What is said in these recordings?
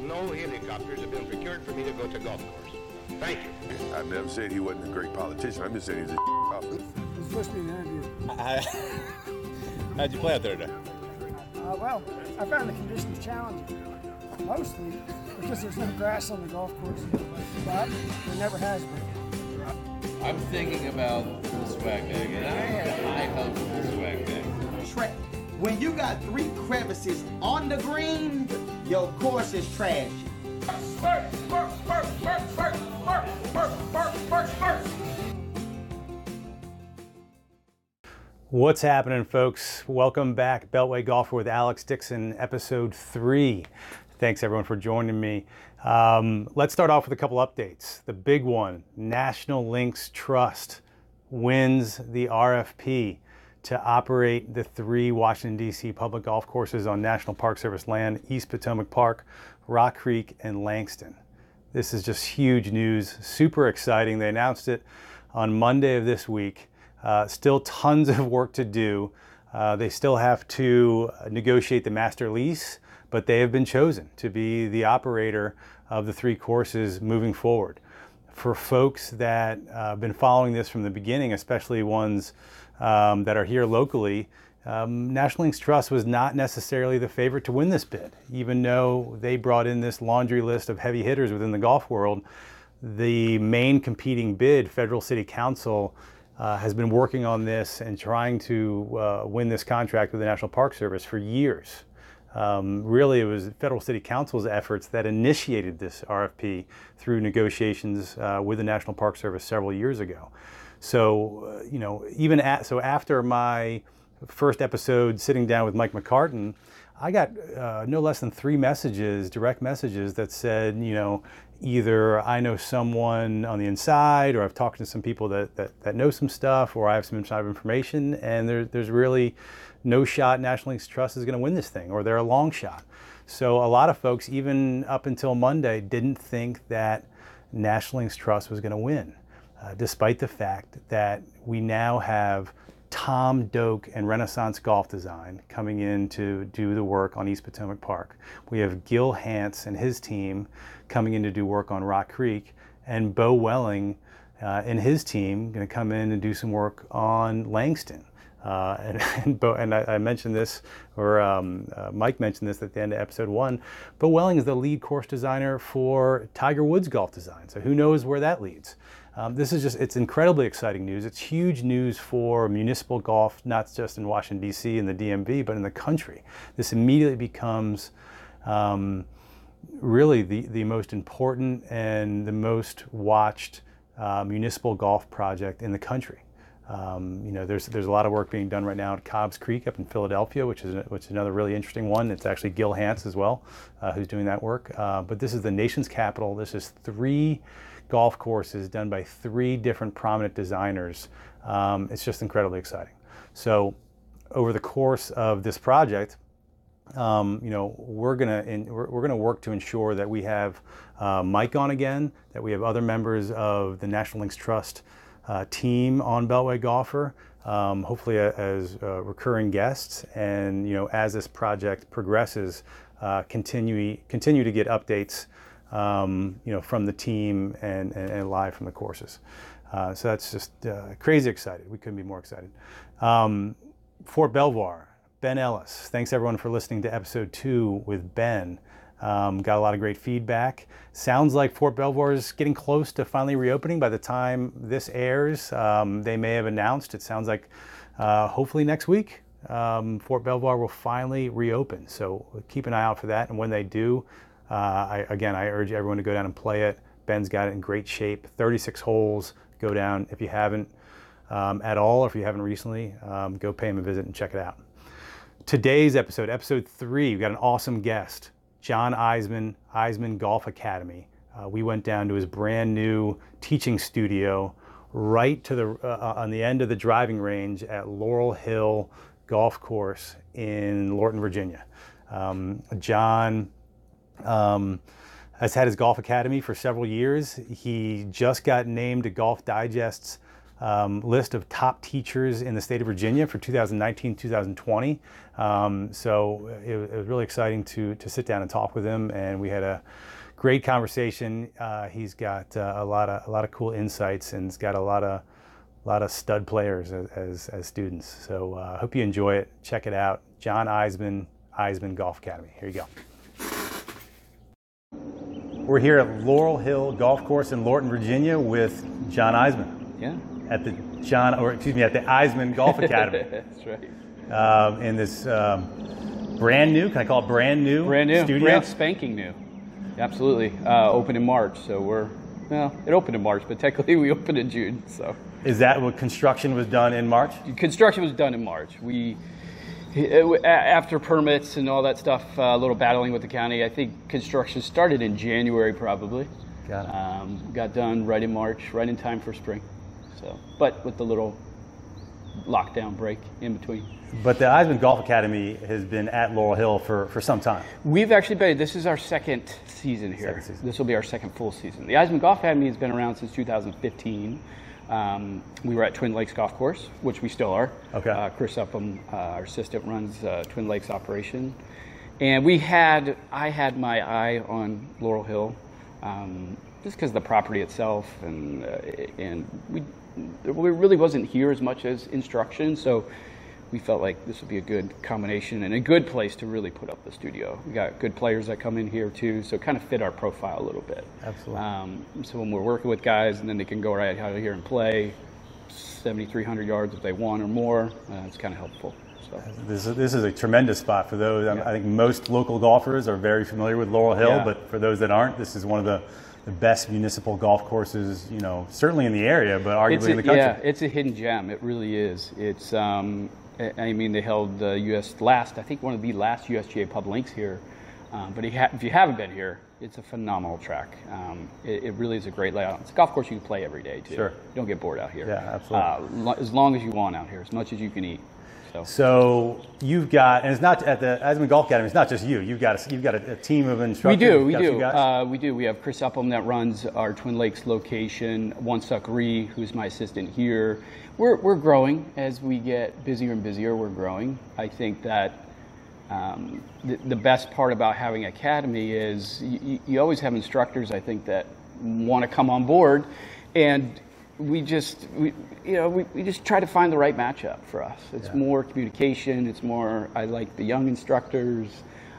no helicopters have been procured for me to go to golf course. Thank you. I've never said he wasn't a great politician. I'm just saying he's a golfer. It's supposed to be an interview. How'd you play out there today? Uh, well, I found the conditions challenging, mostly because there's no grass on the golf course, but there never has been. I'm thinking about the swag bag, and I have high hopes for the swag bag. Tra- when you got three crevices on the green, your course is trash. What's happening, folks? Welcome back, Beltway Golfer with Alex Dixon, episode three. Thanks everyone for joining me. Um, let's start off with a couple updates. The big one National Links Trust wins the RFP to operate the three Washington, D.C. public golf courses on National Park Service land East Potomac Park, Rock Creek, and Langston. This is just huge news, super exciting. They announced it on Monday of this week. Uh, still tons of work to do. Uh, they still have to negotiate the master lease, but they have been chosen to be the operator of the three courses moving forward. For folks that uh, have been following this from the beginning, especially ones um, that are here locally, um, National Links Trust was not necessarily the favorite to win this bid, even though they brought in this laundry list of heavy hitters within the golf world. The main competing bid, Federal City Council, uh, has been working on this and trying to uh, win this contract with the National Park Service for years. Um, really, it was Federal City Council's efforts that initiated this RFP through negotiations uh, with the National Park Service several years ago. So, uh, you know, even at, so after my first episode sitting down with Mike McCartan, I got uh, no less than three messages, direct messages that said, you know, either I know someone on the inside or I've talked to some people that, that, that know some stuff or I have some inside information and there, there's really no shot National Links Trust is going to win this thing or they're a long shot. So a lot of folks, even up until Monday, didn't think that National Links Trust was going to win, uh, despite the fact that we now have Tom Doak and Renaissance Golf Design coming in to do the work on East Potomac Park. We have Gil Hanse and his team coming in to do work on Rock Creek, and Beau Welling uh, and his team going to come in and do some work on Langston. Uh, and, and, Beau, and I, I, mentioned this, or um, uh, Mike mentioned this at the end of episode one. Beau Welling is the lead course designer for Tiger Woods Golf Design, so who knows where that leads. Um, this is just, it's incredibly exciting news. It's huge news for municipal golf, not just in Washington, D.C. and the DMV, but in the country. This immediately becomes um, really the, the most important and the most watched uh, municipal golf project in the country. Um, you know, there's there's a lot of work being done right now at Cobbs Creek up in Philadelphia, which is which is another really interesting one. It's actually Gil Hanse as well, uh, who's doing that work. Uh, but this is the nation's capital. This is three golf courses done by three different prominent designers. Um, it's just incredibly exciting. So, over the course of this project, um, you know, we're gonna in, we're, we're, gonna work to ensure that we have uh, Mike on again, that we have other members of the National Links Trust uh, team on Beltway Golfer, um, hopefully a, as uh, recurring guests, and you know, as this project progresses, uh, continue continue to get updates, um, you know, from the team and, and, and live from the courses. Uh, so that's just uh, crazy excited. We couldn't be more excited. Um, Fort Belvoir. Ben Ellis. Thanks everyone for listening to episode two with Ben. Um, got a lot of great feedback. Sounds like Fort Belvoir is getting close to finally reopening by the time this airs. Um, they may have announced, it sounds like uh, hopefully next week, um, Fort Belvoir will finally reopen. So keep an eye out for that. And when they do, uh, I, again, I urge everyone to go down and play it. Ben's got it in great shape. 36 holes. Go down if you haven't um, at all, or if you haven't recently, um, go pay him a visit and check it out. Today's episode, episode three, we got an awesome guest, Jon Eisman, Eisman Golf Academy. Uh, we went down to his brand new teaching studio right to the uh, on the end of the driving range at Laurel Hill Golf Course in Lorton, Virginia. Um, Jon um, has had his golf academy for several years. He just got named to Golf Digest's um, list of top teachers in the state of Virginia for 2019 2020. Um, so it, it, was really exciting to, to sit down and talk with him, and we had a great conversation. Uh, he's got uh, a lot of a lot of cool insights, and he's got a lot of a lot of stud players as, as, as students. So I uh, hope you enjoy it. Check it out. Jon Eisman, Eisman Golf Academy. Here you go. We're here at Laurel Hill Golf Course in Lorton, Virginia with Jon Eisman. Yeah. At the Jon, or excuse me, at the Eisman Golf Academy. That's right. Um, in this um, brand new, can I call it brand new? Brand new, studio? brand spanking new. Absolutely. Uh, opened in March, so we're, well, it opened in March, but technically we opened in June, so. Is that what construction was done in March? Construction was done in March. We, after permits and all that stuff, uh, a little battling with the county, I think construction started in January probably. Got. Um, got done right in March, right in time for spring. So, but with the little lockdown break in between. But the Eisman Golf Academy has been at Laurel Hill for, for some time. We've actually been, this is our second season here. Second season. This will be our second full season. The Eisman Golf Academy has been around since 2015. Um, we were at Twin Lakes Golf Course, which we still are. Okay. Uh, Chris Upham, uh, our assistant, runs uh, Twin Lakes operation. And we had, I had my eye on Laurel Hill, um, just because of the property itself, and uh, and we, we really wasn't here as much as instruction, so we felt like this would be a good combination and a good place to really put up the studio. We got good players that come in here too, so it kind of fit our profile a little bit. Absolutely. Um, so when we're working with guys, and then they can go right out here and play 7,300 yards if they want or more, uh, it's kind of helpful. So. This is, this is a tremendous spot for those. I- Yeah. I think most local golfers are very familiar with Laurel Hill, Yeah. but for those that aren't, this is one of the, the best municipal golf courses, you know, certainly in the area, but arguably a, in the country. Yeah, it's a hidden gem. It really is. It's, um, I I mean, they held the U.S. last, I think one of the last USGA Pub Links here. Um, but if you haven't been here, it's a phenomenal track. Um, it, it really is a great layout. It's a golf course you can play every day too. Sure. You don't get bored out here. Yeah, absolutely. Uh, lo- as long as you want out here, as much as you can eat. So. So you've got, and it's not at the Eisman Golf Academy. It's not just you. You've got a, you've got a, a team of instructors. We do, we do. Uh, we do. We have Chris Upham that runs our Twin Lakes location, One Suck Ree, who's my assistant here. We're, we're growing as we get busier and busier. We're growing. I think that um, the, the best part about having academy is you, you always have instructors. I think that want to come on board, and we just we, you know we, we just try to find the right matchup for us. It's Yeah. more communication. It's more I like the young instructors,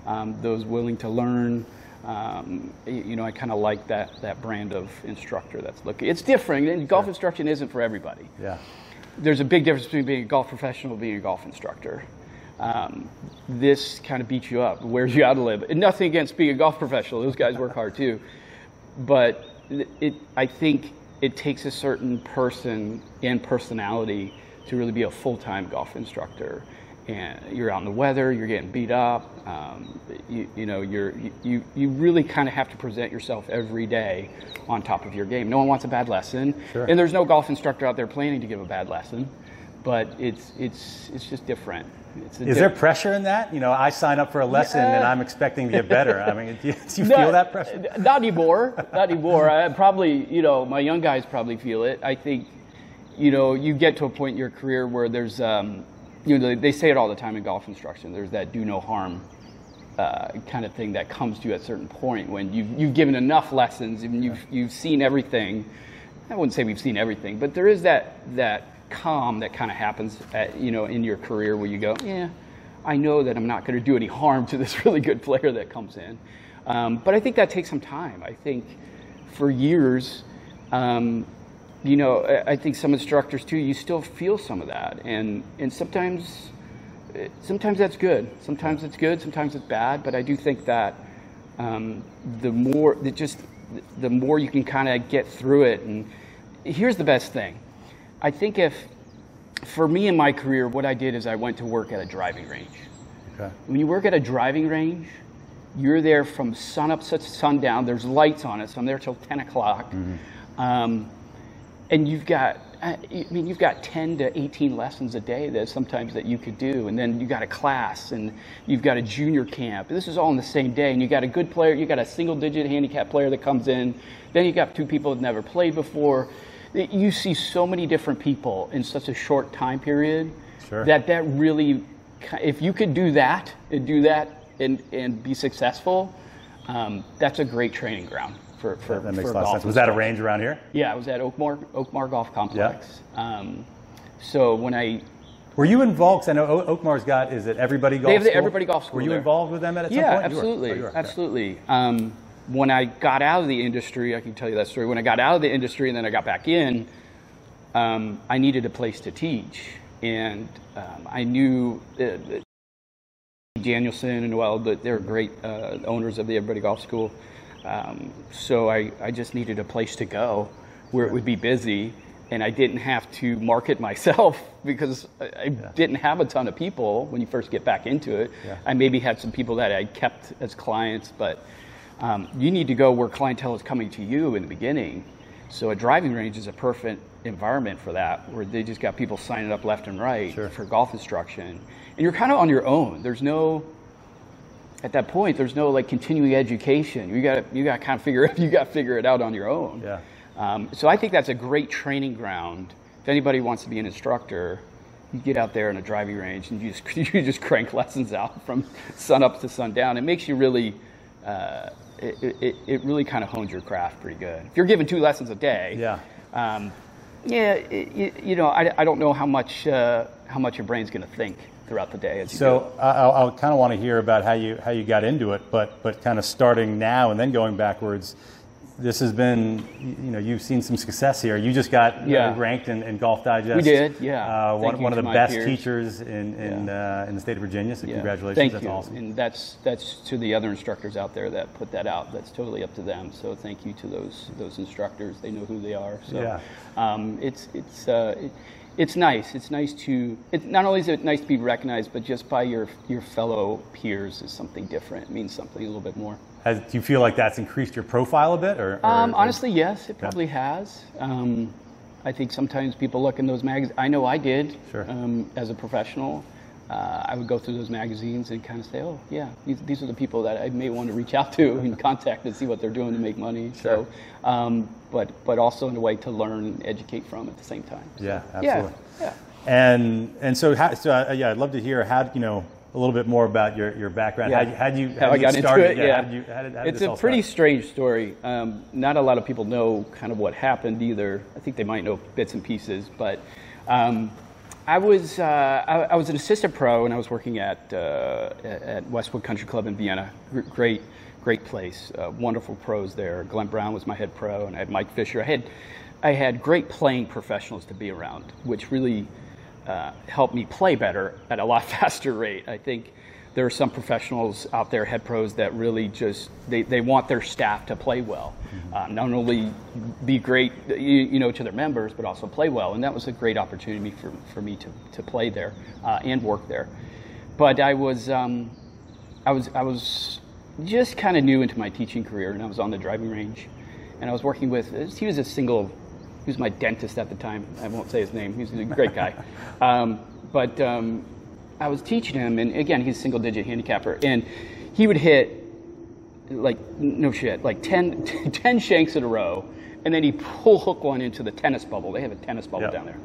um, those willing to learn. Um, you know, I kind of like that that brand of instructor. That's looking. It's different. And golf instruction isn't for everybody yeah. there's a big difference between being a golf professional and being a golf instructor. Um, this kind of beats you up, wears you out a little bit. Nothing against being a golf professional; those guys work hard too. But it, I think it takes a certain person and personality to really be a full-time golf instructor. And you're out in the weather, you're getting beat up. Um, you, you know, you're you you really kind of have to present yourself every day on top of your game. No one wants a bad lesson, Sure. and there's no golf instructor out there planning to give a bad lesson. But it's it's it's just different. Is there pressure in that? You know, I sign up for a lesson and I'm expecting to get better. I mean, do you, do you No, feel that pressure? Not anymore. Not anymore. I probably, you know, my young guys probably feel it. I think, you know, you get to a point in your career where there's, um, you know, they, they say it all the time in golf instruction. There's that do no harm uh, kind of thing that comes to you at a certain point when you've, you've given enough lessons and you've, you've seen everything. I wouldn't say we've seen everything, but there is that that calm that kind of happens, at, you know, in your career where you go, yeah, I know that I'm not going to do any harm to this really good player that comes in. Um, but I think that takes some time. I think for years, um, you know, I, I think some instructors too, you still feel some of that, and and sometimes, sometimes that's good. Sometimes it's good. Sometimes it's bad. But I do think that um, the more that just the more you can kind of get through it. And here's the best thing. I think if for me in my career, what I did is I went to work at a driving range. Okay. When you work at a driving range, you're there from sunup to sundown. There's lights on it, so I'm there till 10 o'clock. Um, and you've got, I mean, you've got 10 to 18 lessons a day that sometimes that you could do. And then you got a class and you've got a junior camp. This is all in the same day. And you got a good player, you got a single digit handicap player that comes in. Then you got two people that never played before. You see so many different people in such a short time period Sure. that that really, if you could do that and do that and, and be successful, um, that's a great training ground for, for That makes for a lot of sense. Was that a range around here? Yeah, I was at Oakmore Oak Marr Golf Complex. Um, so when I Were you involved? 'cause I know Oak Marr's got, is it Everybody Golf They have the School? Everybody Golf School Were you there. involved with them at, at some yeah, point? You were. absolutely, Oh, you were. Okay. absolutely. Um, when I got out of the industry, I can tell you that story. When I got out of the industry and then I got back in, um, I needed a place to teach, and um, I knew uh, Danielson and Noel that they're great uh, owners of the Everybody Golf School. Um, so I, I just needed a place to go where it would be busy and I didn't have to market myself because I, I didn't have a ton of people when you first get back into it. Yeah. I maybe had some people that I kept as clients, but um, you need to go where clientele is coming to you in the beginning. So a driving range is a perfect environment for that, where they just got people signing up left and right Sure. for golf instruction, and you're kind of on your own. There's no at that point, there's no like continuing education. You got you got to kind of figure you got to figure it out on your own. Yeah. Um, so I think that's a great training ground. If anybody wants to be an instructor, you get out there in a driving range and you just you just crank lessons out from sun up to sundown. It makes you really. Uh, it, it, it really kind of hones your craft pretty good. If you're given two lessons a day, Yeah. um, yeah, it, you, know, I, I don't know how much uh, how much your brain's going to think throughout the day as you. So I, I, I kind of want to hear about how you how you got into it, but but kind of starting now and then going backwards. This has been, you know, you've seen some success here. You just got uh, Yeah. ranked in, in Golf Digest. We did, yeah. Uh, one one of the best peers. teachers in in, uh, in the state of Virginia. So Yeah. congratulations. Thank That's you. awesome. And that's that's to the other instructors out there that put that out. That's totally up to them. So thank you to those those instructors. They know who they are. So Yeah. um, it's it's uh, it, it's nice. It's nice to it, not only is it nice to be recognized, but just by your your fellow peers is something different. It means something a little bit more. Has, do you feel like that's increased your profile a bit, or, or- Um, or- honestly, yes, it probably has. Um, I think sometimes people look in those magazines. I know I did Sure. um, as a professional. Uh, I would go through those magazines and kind of say, "Oh, yeah, these, these are the people that I may want to reach out to and contact and see what they're doing to make money." So, um, but but also in a way to learn and educate from at the same time. So, Yeah, yeah, absolutely. yeah. And and so, how, so uh, yeah, I'd love to hear how you know a little bit more about your, your background. Yeah. How, you- how'd you how how'd I you started? into it. Yeah, How did you, how did, how did it's a pretty start? strange story. Um, not a lot of people know kind of what happened either. I think they might know bits and pieces, but um, I was uh, I, I was an assistant pro and I was working at uh, at Westwood Country Club in Vienna. Great, great place. Uh, wonderful pros there. Glenn Brown was my head pro, and I had Mike Fisher. I had I had great playing professionals to be around, which really uh, helped me play better at a lot faster rate. I think there are some professionals out there, head pros, that really just they, they want their staff to play well, uh, not only be great, you, you know, to their members, but also play well. And that was a great opportunity for, for me to, to play there uh, and work there. But I was um, I was I was just kind of new into my teaching career, and I was on the driving range, and I was working with. He was a single. He was my dentist at the time. I won't say his name. He's a great guy, um, but um, I was teaching him, and again, he's a single-digit handicapper, and he would hit like no shit, like 10, 10 shanks in a row, and then he pull hook one into the tennis bubble. They have a tennis bubble Yep. down there.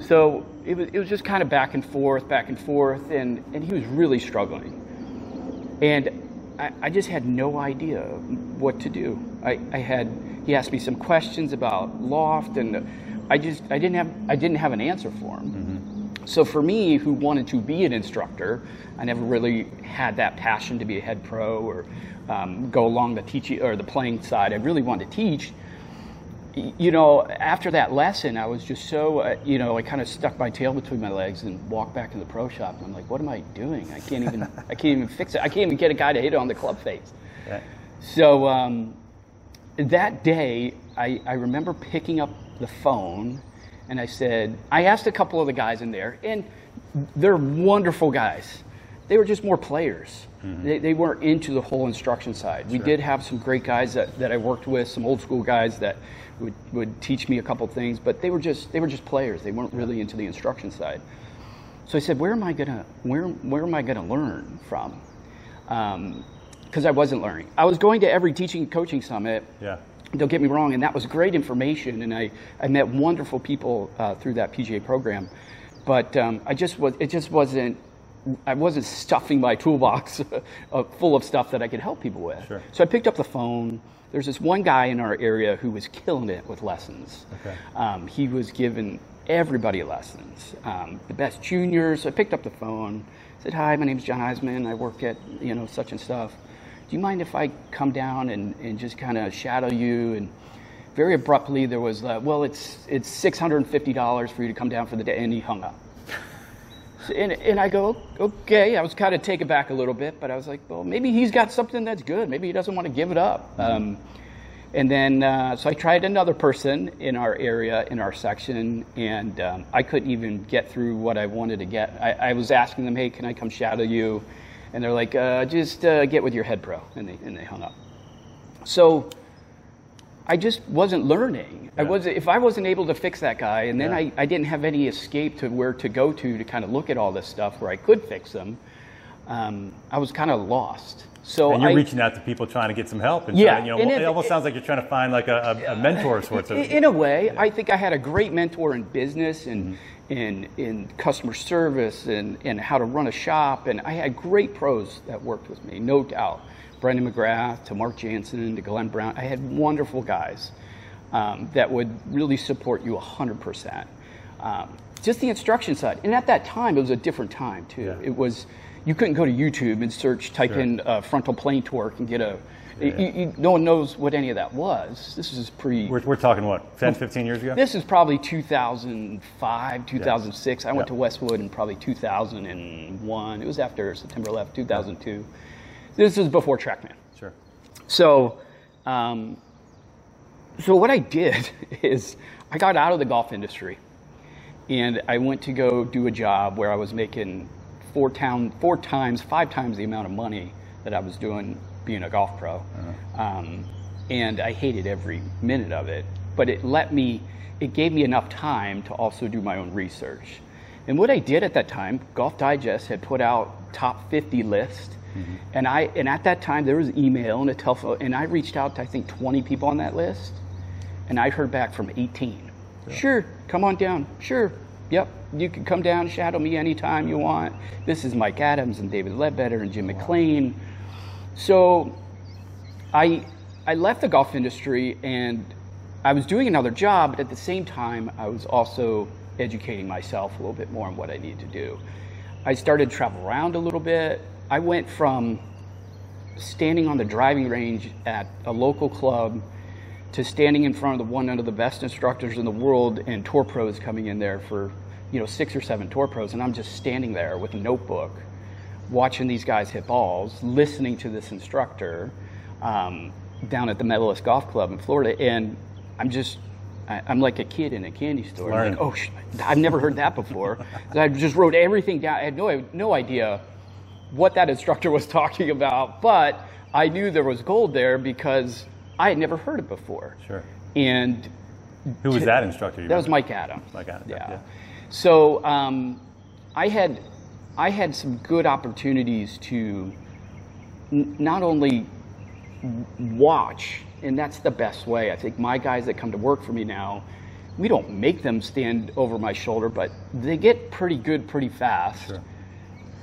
So it was, it was just kind of back and forth, back and forth, and, and he was really struggling. And I, I just had no idea what to do. I, I had he asked me some questions about loft, and I just I didn't have I didn't have an answer for him. So for me, who wanted to be an instructor, I never really had that passion to be a head pro or um, go along the teaching or the playing side. I really wanted to teach. You know, after that lesson, I was just so, uh, you know, I kind of stuck my tail between my legs and walked back in the pro shop. And I'm like, what am I doing? I can't even, I can't even fix it. I can't even get a guy to hit it on the club face. So um, that day, I, I remember picking up the phone and I said, I asked a couple of the guys in there, and they're wonderful guys. They were just more players. Mm-hmm. They, they weren't into the whole instruction side. We did have some great guys that, that I worked with, some old school guys that would, would teach me a couple things, but they were just they were just players. They weren't really into the instruction side. So I said, where am I gonna where where am I gonna learn from? Um, Because I wasn't learning. I was going to every teaching and coaching summit, Yeah. don't get me wrong, and that was great information, and I, I met wonderful people uh, through that PGA program, but um, I just was it just wasn't I wasn't stuffing my toolbox full of stuff that I could help people with. Sure. So I picked up the phone. There's this one guy in our area who was killing it with lessons. Okay. Um, he was giving everybody lessons, um, the best juniors. So I picked up the phone, said, "Hi, my name's Jon Eisman. I work at you know such and stuff. Do you mind if I come down and, and just kind of shadow you?" And very abruptly, there was, uh, "Well, it's it's six hundred and fifty dollars for you to come down for the day," and he hung up. And, and I go, okay. I was kind of taken back a little bit, but I was like, well, maybe he's got something that's good. Maybe he doesn't want to give it up. Um, and then, uh, so I tried another person in our area, in our section, and um, I couldn't even get through what I wanted to get. I, I was asking them, hey, can I come shadow you? And they're like, uh, just uh, get with your head pro. And they, and they hung up. So I just wasn't learning. I was if I wasn't able to fix that guy, and then Yeah. I, I didn't have any escape to where to go to to kind of look at all this stuff where I could fix them. Um, I was kind of lost. So And you're I, reaching out to people trying to get some help. And Yeah, trying, you know, and it, if- almost sounds like you're trying to find like a, a, mentor of sorts. Of, in, a way, I think I had a great mentor in business and in in customer service and, and how to run a shop, and I had great pros that worked with me, no doubt. Brendan McGrath to Mark Jansen to Glenn Brown. I had wonderful guys um, that would really support you 100%. Um, just the instruction side. And at that time, it was a different time, too. Yeah. It was, you couldn't go to YouTube and search, type Sure. in uh, frontal plane torque and get a, you- you- no one knows what any of that was. This is pre. we're, we're talking what, 10, 15 years ago? This is probably 2005, 2006. I went Yeah. to Westwood in probably 2001. It was after September 11th, 2002. This is before TrackMan. Sure. So, um, so what I did is I got out of the golf industry, and I went to go do a job where I was making four town, four times, five times the amount of money that I was doing being a golf pro, um, and I hated every minute of it. But it let me, it gave me enough time to also do my own research. And what I did at that time, Golf Digest had put out top 50 list. And I and at that time there was email and a telephone and I reached out to I think 20 people on that list and I heard back from 18. Sure, come on down. Sure. Yep, you can come down, shadow me anytime you want. This is Mike Adams and David Leadbetter and Jim McLean. So I I left the golf industry and I was doing another job, but at the same time I was also educating myself a little bit more on what I needed to do. I started to travel around a little bit. I went from standing on the driving range at a local club to standing in front of the one of the best instructors in the world and tour pros coming in there for you know six or seven tour pros and i'm just standing there with a notebook watching these guys hit balls listening to this instructor um, down at the medalist golf club in florida and i'm just I- I'm like a kid in a candy store. I'm like, oh, sh- I've never heard that before. I just wrote everything down. I had no, no idea what that instructor was talking about, but I knew there was gold there because I had never heard it before. Sure. And Who was that instructor? that was? Mike Adams. Mike Adams, Yeah. yeah. So um, I had I had some good opportunities to n- not only watch, and that's the best way. I think my guys that come to work for me now, we don't make them stand over my shoulder, but they get pretty good pretty fast. Sure.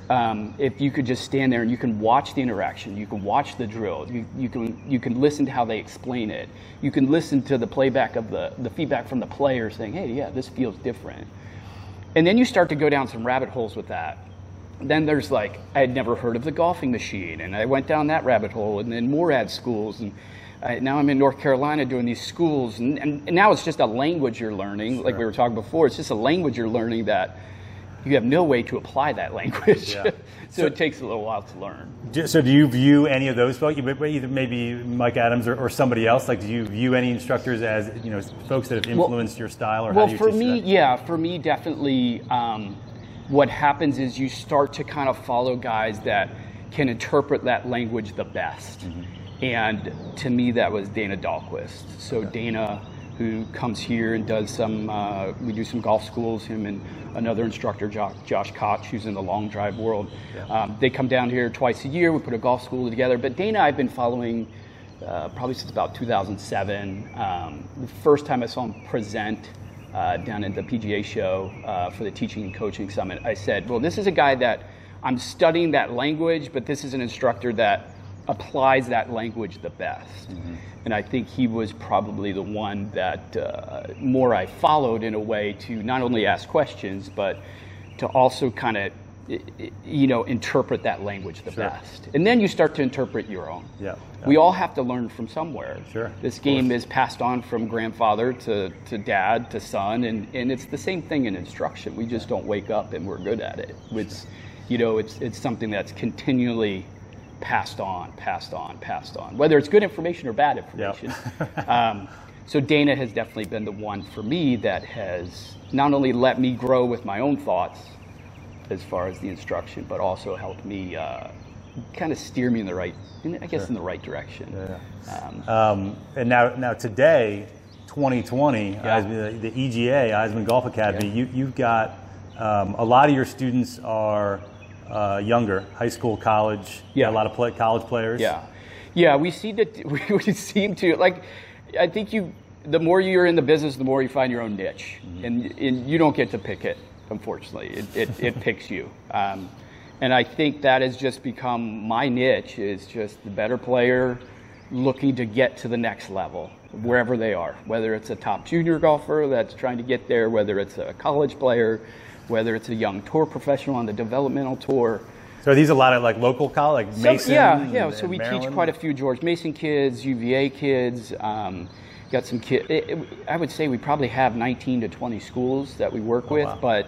Um, if you could just stand there and you can watch the interaction, you can watch the drill, you, you can you can listen to how they explain it, you can listen to the playback of the the feedback from the player saying, hey, yeah, this feels different, and then you start to go down some rabbit holes with that. Then there's like I had never heard of the golfing machine, and I went down that rabbit hole, and then Morad schools, and I, now I'm in North Carolina doing these schools, and, and, and now it's just a language you're learning, like we were talking before. It's just a language you're learning that you have no way to apply that language, Yeah. so, it takes a little while to learn. Do- So, do you view any of those folks, either maybe Mike Adams or, or somebody else? Like, do you view any instructors as you know folks that have influenced your style, or Well, how you for me, that? yeah, for me, definitely. Um, what happens is you start to kind of follow guys that can interpret that language the best. And to me, that was Dana Dahlquist. So Dana, who comes here and does some, uh, we do some golf schools. Him and another instructor, Josh, Josh Koch, who's in the long drive world. Um, they come down here twice a year. We put a golf school together. But Dana, I've been following uh, probably since about 2007. Um, the first time I saw him present uh, down at the PGA show uh, for the Teaching and Coaching Summit, I said, Well, this is a guy that I'm studying that language, but this is an instructor that applies that language the best. And I think he was probably the one that uh, more I followed in a way to not only ask questions, but to also kind of, you know, interpret that language the best. And then you start to interpret your own. Yeah. We all have to learn from somewhere. Sure, This game is passed on from grandfather to, to dad to son, and, and it's the same thing in instruction. We just don't wake up and we're good at it. It's, you know, it's, it's something that's continually passed on, passed on, passed on, whether it's good information or bad information. um, so Dana has definitely been the one for me that has not only let me grow with my own thoughts as far as the instruction, but also helped me uh, kind of steer me in the right, in, I guess, in the right direction. Um, Um, and now, now today, 2020, Yeah. Eisman- the EGA, Eisman Golf Academy, Yeah. you, you've got um, a lot of your students are uh, younger, high school, college. Yeah. a lot of play, college players. Yeah, yeah. We see that we seem to like. I think you. The more you're in the business, the more you find your own niche, and, and you don't get to pick it. Unfortunately, it it, it picks you. Um, and I think that has just become my niche. Is just the better player looking to get to the next level, wherever they are. Whether it's a top junior golfer that's trying to get there, whether it's a college player, whether it's a young tour professional on the developmental tour. So are these a lot of like local college, like Mason? yeah, yeah. and- So we teach quite a few George Mason kids, UVA kids. Um, got some kids. I would say we probably have 19 to 20 schools that we work with, wow. but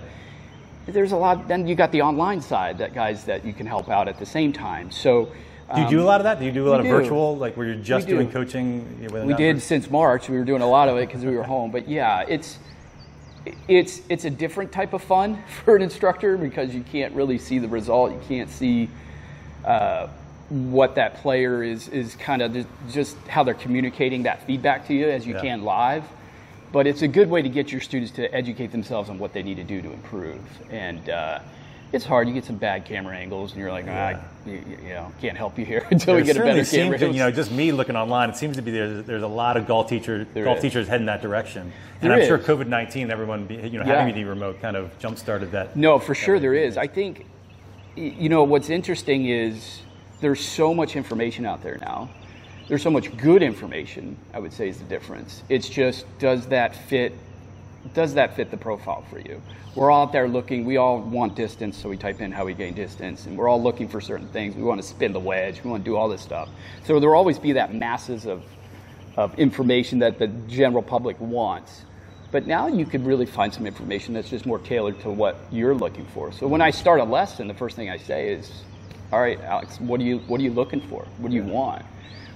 there's a lot. Then you got the online side that guys that you can help out at the same time. So. Do you do a lot of that? Do you do a lot of do. virtual, like where you're just do. doing coaching? We did since March. We were doing a lot of it because we were home. But yeah, it's it's it's a different type of fun for an instructor because you can't really see the result. You can't see uh, what that player is is kind of just how they're communicating that feedback to you as you Yeah. can live. But it's a good way to get your students to educate themselves on what they need to do to improve. And uh, it's hard. You get some bad camera angles, and you're like, ah, you, you know, can't help you here until we There get a better camera. seems to, you know, just me looking online, it seems to be there's, there's a lot of golf teachers, There golf is. teachers heading that direction. And There I'm sure. COVID 19, everyone, be, you know, Yeah. having to be remote kind of jump started that. No, for sure there is. I think, you know, what's interesting is there's so much information out there now. There's so much good information, I would say is the difference. It's just, does that fit, does that fit the profile for you? We're all out there looking, we all want distance, so we type in how we gain distance, and we're all looking for certain things. We want to spin the wedge, we want to do all this stuff. So there'll always be that masses of, of information that the general public wants. But now you could really find some information that's just more tailored to what you're looking for. So when I start a lesson, the first thing I say is, "All right, Alex, what are you what are you looking for? What do you want?"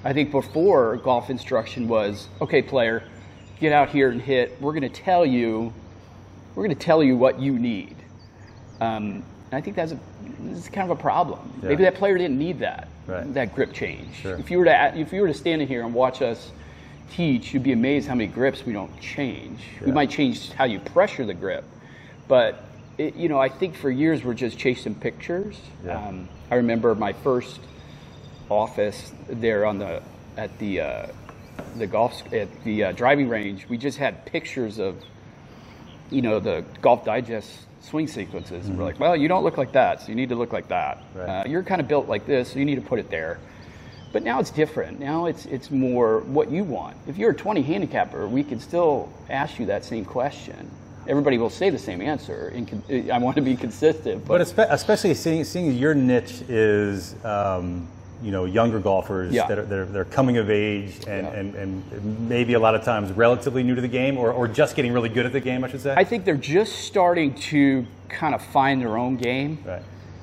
I think before golf instruction was, "Okay, player, get out here and hit. We're going to tell you, we're going to tell you what you need." Um, and I think that's a, this is kind of a problem. Yeah. Maybe that player didn't need that Right. that grip change. Sure. If you were to if you were to stand in here and watch us teach, you'd be amazed how many grips we don't change. We might change how you pressure the grip, but it, you know, I think for years we're just chasing pictures. Yeah. Um, I remember my first office there on the at the uh, the golf at the uh, driving range. We just had pictures of you know the Golf Digest swing sequences, and we're like, well, you don't look like that, so you need to look like that. Right. Uh, you're kind of built like this, so you need to put it there. But now it's different. Now it's it's more what you want. If you're a 20 handicapper, we can still ask you that same question. Everybody will say the same answer. And I want to be consistent, But espe- especially seeing, seeing your niche is, um, you know, younger golfers Yeah. that are they're, they're coming of age and, Yeah. and, and maybe a lot of times relatively new to the game or, or just getting really good at the game, I should say. I think they're just starting to kind of find their own game, right.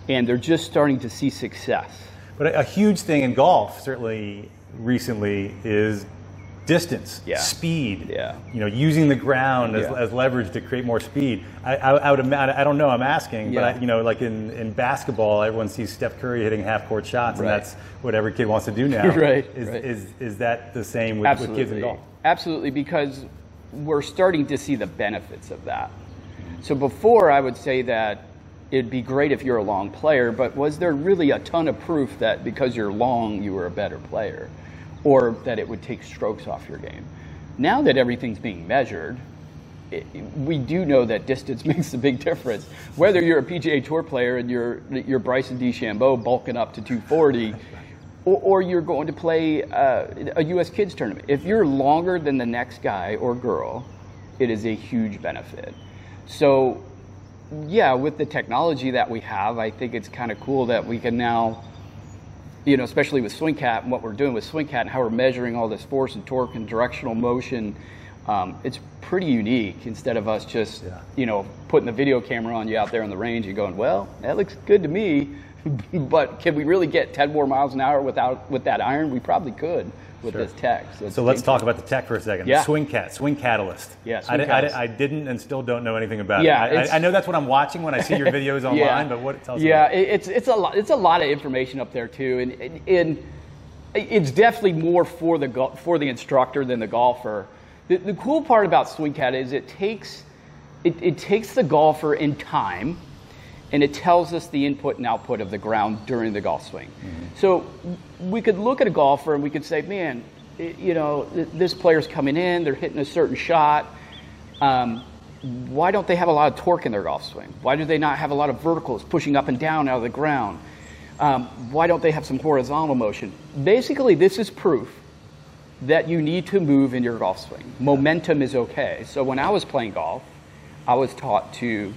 and they're just starting to see success. But a, a huge thing in golf, certainly recently, is distance, Yeah. speed. Yeah. You know, using the ground as, Yeah. as leverage to create more speed. I, I, I would imagine. I don't know. I'm asking, but I, you know, like in, in basketball, everyone sees Steph Curry hitting half court shots, and that's what every kid wants to do now. Right, Is, right. is is that the same with, with kids in golf? Absolutely, because we're starting to see the benefits of that. So before, I would say that it'd be great if you're a long player, but was there really a ton of proof that because you're long, you were a better player? Or that it would take strokes off your game. Now that everything's being measured, it, we do know that distance makes a big difference. Whether you're a PGA Tour player and you're you're Bryson DeChambeau bulking up to 240, or, or you're going to play uh, a U.S. Kids tournament, if you're longer than the next guy or girl, it is a huge benefit. So, yeah, with the technology that we have, I think it's kind of cool that we can now you know, especially with Swing Cat and what we're doing with Swing Cat and how we're measuring all this force and torque and directional motion, um, it's pretty unique. Instead of us just, you know, putting the video camera on you out there on the range and going, well, that looks good to me, but can we really get 10 more miles an hour without with that iron? We probably could with Sure. this tech. it's So let's talk about the tech for a second. Yeah. Swing Cat, Swing Catalyst. Yeah, I, Swing I Catalyst. I didn't and still don't know anything about Yeah, it. I, I know that's what I'm watching when I see your videos online, but what it tells yeah, me? it- it's it's a lot. It's a lot of information up there too, and and, and it's definitely more for the for the instructor than the golfer. The, the cool part about Swing Cat is it takes it, it takes the golfer in time, and it tells us the input and output of the ground during the golf swing. So we could look at a golfer and we could say, man, you know, th- this player's coming in, they're hitting a certain shot. Um, why don't they have a lot of torque in their golf swing? Why do they not have a lot of verticals pushing up and down out of the ground? Um, why don't they have some horizontal motion? Basically, this is proof that you need to move in your golf swing. Momentum is okay. So when I was playing golf, I was taught to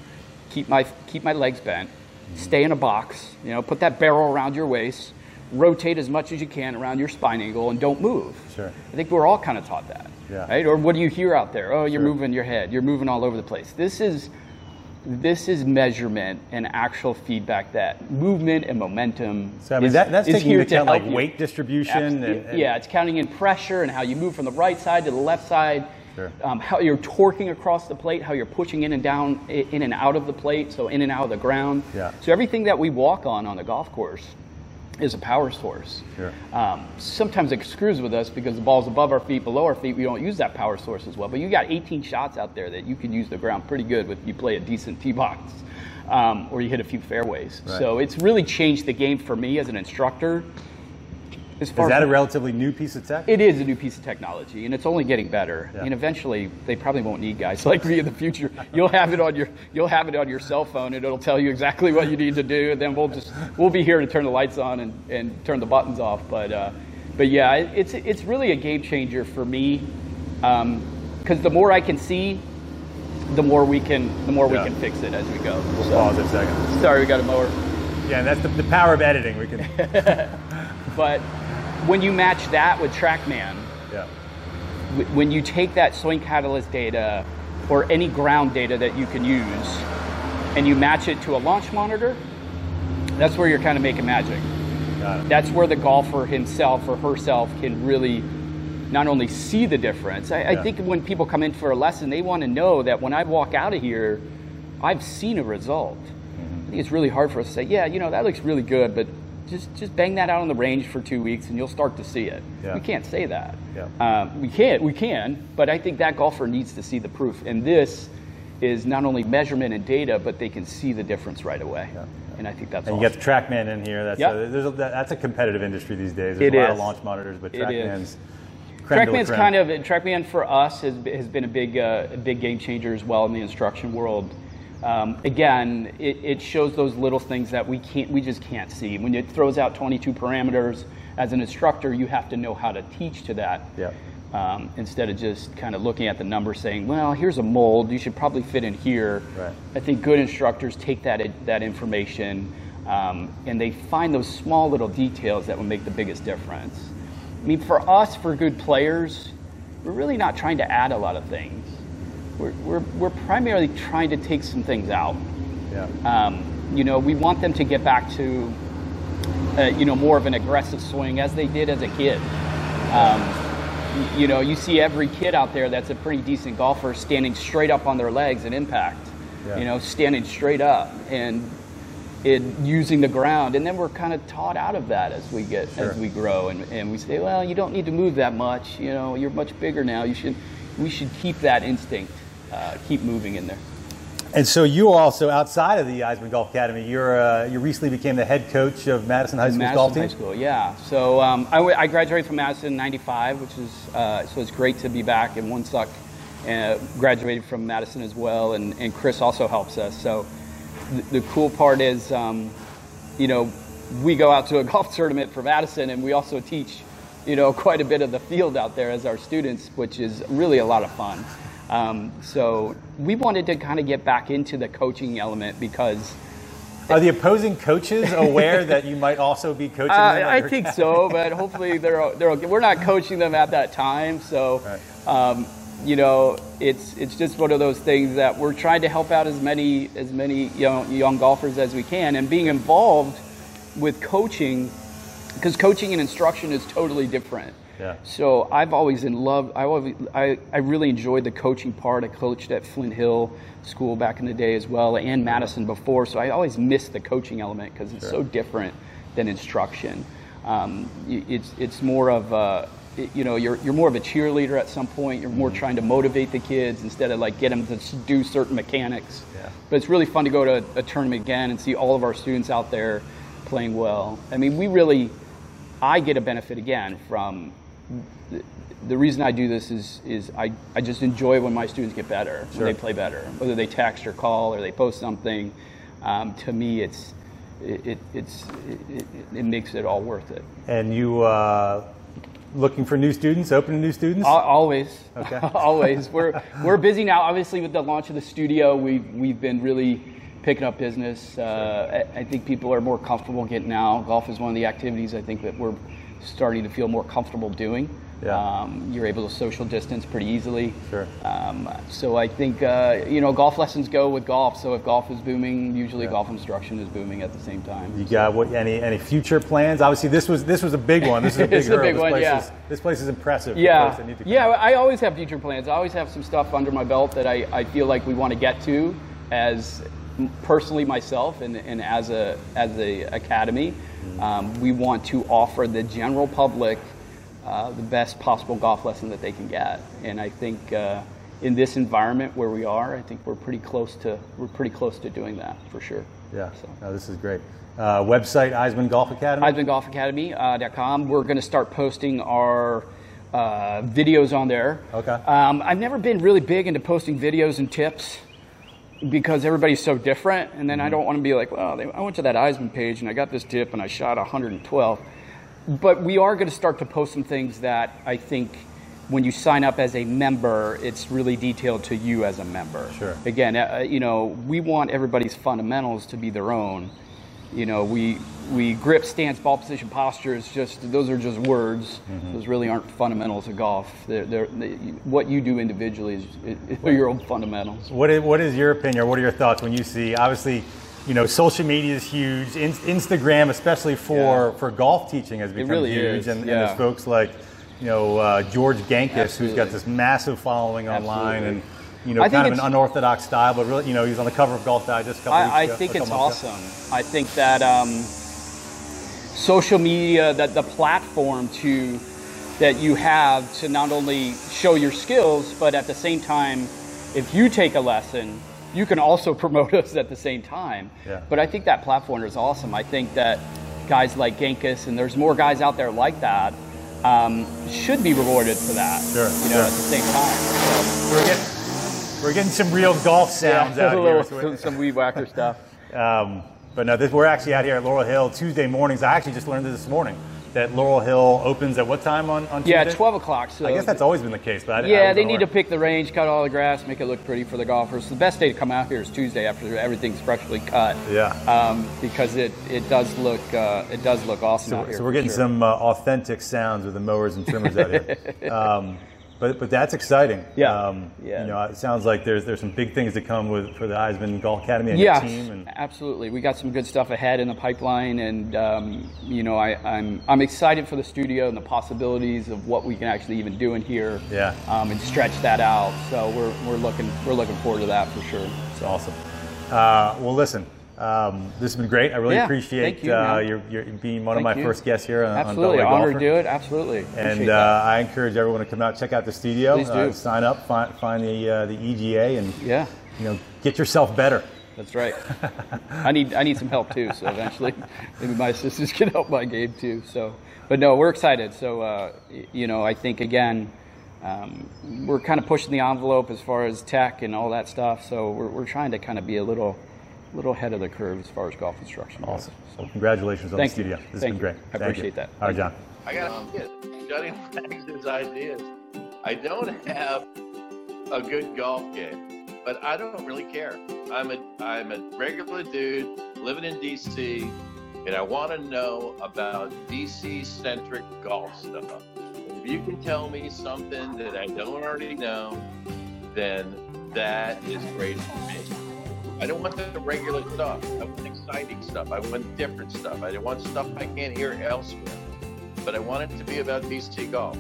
keep my keep my legs bent, stay in a box, you know, put that barrel around your waist, rotate as much as you can around your spine angle, and don't move. Sure. I think we're all kind of taught that. Yeah. Right? Or what do you hear out there? Oh, you're Sure. moving your head. You're moving all over the place. This is this is measurement and actual feedback that movement and momentum. So I mean, is, that, that's is taking into account like you. weight distribution and, and yeah, it's counting in pressure and how you move from the right side to the left side. Sure. Um, how you're torquing across the plate, how you're pushing in and down, in and out of the plate, so in and out of the ground. Yeah. So everything that we walk on on the golf course is a power source. Sure. Um, sometimes it screws with us because the ball's above our feet, below our feet. We don't use that power source as well. But you got 18 shots out there that you can use the ground pretty good with. You play a decent tee box, um, or you hit a few fairways. Right. So it's really changed the game for me as an instructor. Is that a relatively new piece of tech? it is a new piece of technology, and it's only getting better. Yeah. And eventually, they probably won't need guys like me in the future. You'll have it on your you'll have it on your cell phone, and it'll tell you exactly what you need to do. And then we'll just we'll be here to turn the lights on and, and turn the buttons off. But uh, but yeah, it's it's really a game changer for me because the more I can see, the more we can the more Yeah. we can fix it as we go. We'll So- pause a second. sorry, we got a mower. Yeah, and that's the, the power of editing. We can. But when you match that with TrackMan. Yeah. Wh- when you take that swing catalyst data or any ground data that you can use and you match it to a launch monitor, that's where you're kind of making magic. Got it. That's where the golfer himself or herself can really not only see the difference. I, I think when people come in for a lesson, they want to know that when I walk out of here, I've seen a result. Mm-hmm. I think it's really hard for us to say, yeah, you know, that looks really good, but just just bang that out on the range for two weeks and you'll start to see it. Yeah. We can't say that. Yeah. Um, we can't. We can, but I think that golfer needs to see the proof, and this is not only measurement and data, but they can see the difference right away. And I think that's And you awesome. got the TrackMan in here. That's Yep. a, there's a, that's a competitive industry these days. There's It a lot is. of launch monitors, but TrackMan's creme de la TrackMan's kind of TrackMan for us has, has been a big uh, a big game changer as well in the instruction world. Um, again, it, it shows those little things that we can't we just can't see. When it throws out 22 parameters as an instructor, you have to know how to teach to that. Yeah. Um, instead of just kind of looking at the numbers saying, well, here's a mold, you should probably fit in here. Right. I think good instructors take that, that information um, and they find those small little details that will make the biggest difference. I mean, for us, for good players, we're really not trying to add a lot of things. We're, we're, we're primarily trying to take some things out. Yeah. Um, you know, we want them to get back to, uh, you know, more of an aggressive swing as they did as a kid. Um, you know, you see every kid out there that's a pretty decent golfer standing straight up on their legs at impact. Yeah. You know, standing straight up and it using the ground, and then we're kind of taught out of that as we get Sure. as we grow, and, and we say, well, you don't need to move that much. You know, you're much bigger now. You should we should keep that instinct, uh, keep moving in there. And so you also, outside of the Eisman Golf Academy, you're uh, you recently became the head coach of Madison High School's Madison golf team. High School, yeah. So um, I, w- I graduated from Madison in '95, which is uh, so it's great to be back in Woonsock. And uh, graduated from Madison as well, and, and Chris also helps us. So th- the cool part is, um, you know, we go out to a golf tournament for Madison, and we also teach, you know, quite a bit of the field out there as our students, which is really a lot of fun. Um, so we wanted to kind of get back into the coaching element because Are the opposing coaches aware that you might also be coaching Uh, them? at I think so, but hopefully they're they're okay. We're not coaching them at that time, so um, you know it's it's just one of those things that we're trying to help out as many as many young young golfers as we can, and being involved with coaching because coaching and instruction is totally different. Yeah. So I've always in love. I, always, I I really enjoyed the coaching part. I coached at Flint Hill School back in the day as well, and Madison before. So I always missed the coaching element because it's so different than instruction. Um, it's it's more of a, you know you're you're more of a cheerleader at some point. You're more trying to motivate the kids instead of like get them to do certain mechanics. Yeah. But it's really fun to go to a tournament again and see all of our students out there playing well. I mean, we really, I get a benefit again from the, reason I do this is is I, I just enjoy when my students get better, when they play better, whether they text or call or they post something. Um, to me, it's it, it it's it, it, it makes it all worth it. And you uh, looking for new students, opening new students? Al- Always. Okay. Always. We're we're busy now. Obviously, with the launch of the studio, we we've been really picking up business. Uh, I, I think people are more comfortable getting out. Golf is one of the activities I think that we're starting to feel more comfortable doing. Yeah. Um, you're able to social distance pretty easily. Sure. Um, so I think uh, you know golf lessons go with golf. So if golf is booming, usually golf instruction is booming at the same time. You got what? Any any future plans? Obviously, this was this was a big one. This is a big It's a big this one, place yeah. Is, this place is impressive. Yeah, folks that need to come yeah. I always have future plans. I always have some stuff under my belt that I, I feel like we want to get to as personally myself and, and as a as a academy. Um, we want to offer the general public uh, the best possible golf lesson that they can get, and I think. Uh, in this environment where we are, I think we're pretty close to we're pretty close to doing that for sure. Yeah. So. No, this is great. Uh, website Eisman Golf Academy. EismanGolfAcademy.com. We're going to start posting our uh, videos on there. Okay. Um, I've never been really big into posting videos and tips because everybody's so different, and then I don't want to be like, well, they, I went to that Eisman page and I got this tip and I shot 112. But we are going to start to post some things that I think when you sign up as a member, it's really detailed to you as a member. Sure. Again, uh, you know, we want everybody's fundamentals to be their own. You know, we we grip, stance, ball position, posture is just those are just words. Those really aren't fundamentals of golf. They're, they're, they, what you do individually is, your own fundamentals. What is, what is your opinion, or what are your thoughts when you see, obviously, you know, social media is huge. In, Instagram, especially for, Yeah. for golf teaching, has become really huge. is, And, and yeah. there's folks like, you know, uh, George Gankas, who's got this massive following online Absolutely. and, you know, I kind of an unorthodox style, but really, you know, he's on the cover of Golf Digest a couple weeks I, I ago. think it's months ago. awesome. I think that um, social media, that the platform to that you have to not only show your skills, but at the same time, if you take a lesson, you can also promote us at the same time. Yeah. But I think that platform is awesome. I think that guys like Gankas and there's more guys out there like that um, should be rewarded for that. Sure, You know, sure. at the same time. So, We're getting, some real golf sounds out a here. little, so some, weed whacker stuff. Um, but no, this, we're actually out here at Laurel Hill Tuesday mornings. I actually just learned this morning that Laurel Hill opens at what time on, on Yeah, 12 o'clock. So I guess that's always been the case, but I, I Yeah, wasn't they need to pick the range, cut all the grass, make it look pretty for the golfers. The best day to come out here is Tuesday after everything's freshly cut. Yeah. Um, because it, it does look uh, it does look awesome So, out here. so we're getting sure. some uh, authentic sounds with the mowers and trimmers out here. Um, but but that's exciting. Yeah. Um, Yeah. You know, it sounds like there's there's some big things to come with for the Eisman Golf Academy and yeah, your team. And absolutely. We got some good stuff ahead in the pipeline, and um, you know, I, I'm I'm excited for the studio and the possibilities of what we can actually even do in here. Yeah. Um, and stretch that out. So we're, we're looking we're looking forward to that for sure. it's awesome. Uh, well, listen. Um, this has been great. I really Yeah, appreciate you, uh, your, your being one of my you. first guests here on, Absolutely, on honored to do it. Absolutely. And uh. I encourage everyone to come out, check out the studio, Please uh, sign up, find, find the uh, the EGA, and yeah, you know get yourself better. that's right. I need I need some help too. So eventually, maybe my assistants can help my game too. So, but no, we're excited. So uh, you know, I think again. Um, we're kind of pushing the envelope as far as tech and all that stuff. So we're, we're trying to kind of be a little, little ahead of the curve as far as golf instruction. goes. Awesome. Well, congratulations on Thank the you. studio. This Thank has been you. great. I Thank you. appreciate that. All right, Jon. I got a kid. Johnny Wags' ideas. I don't have a good golf game, but I don't really care. I'm a I'm a regular dude living in DC, and I want to know about DC centric golf stuff. If you can tell me something that I don't already know, then that is great for me. I don't want the regular stuff. I want exciting stuff. I want different stuff. I want stuff I can't hear elsewhere. But I want it to be about DC golf.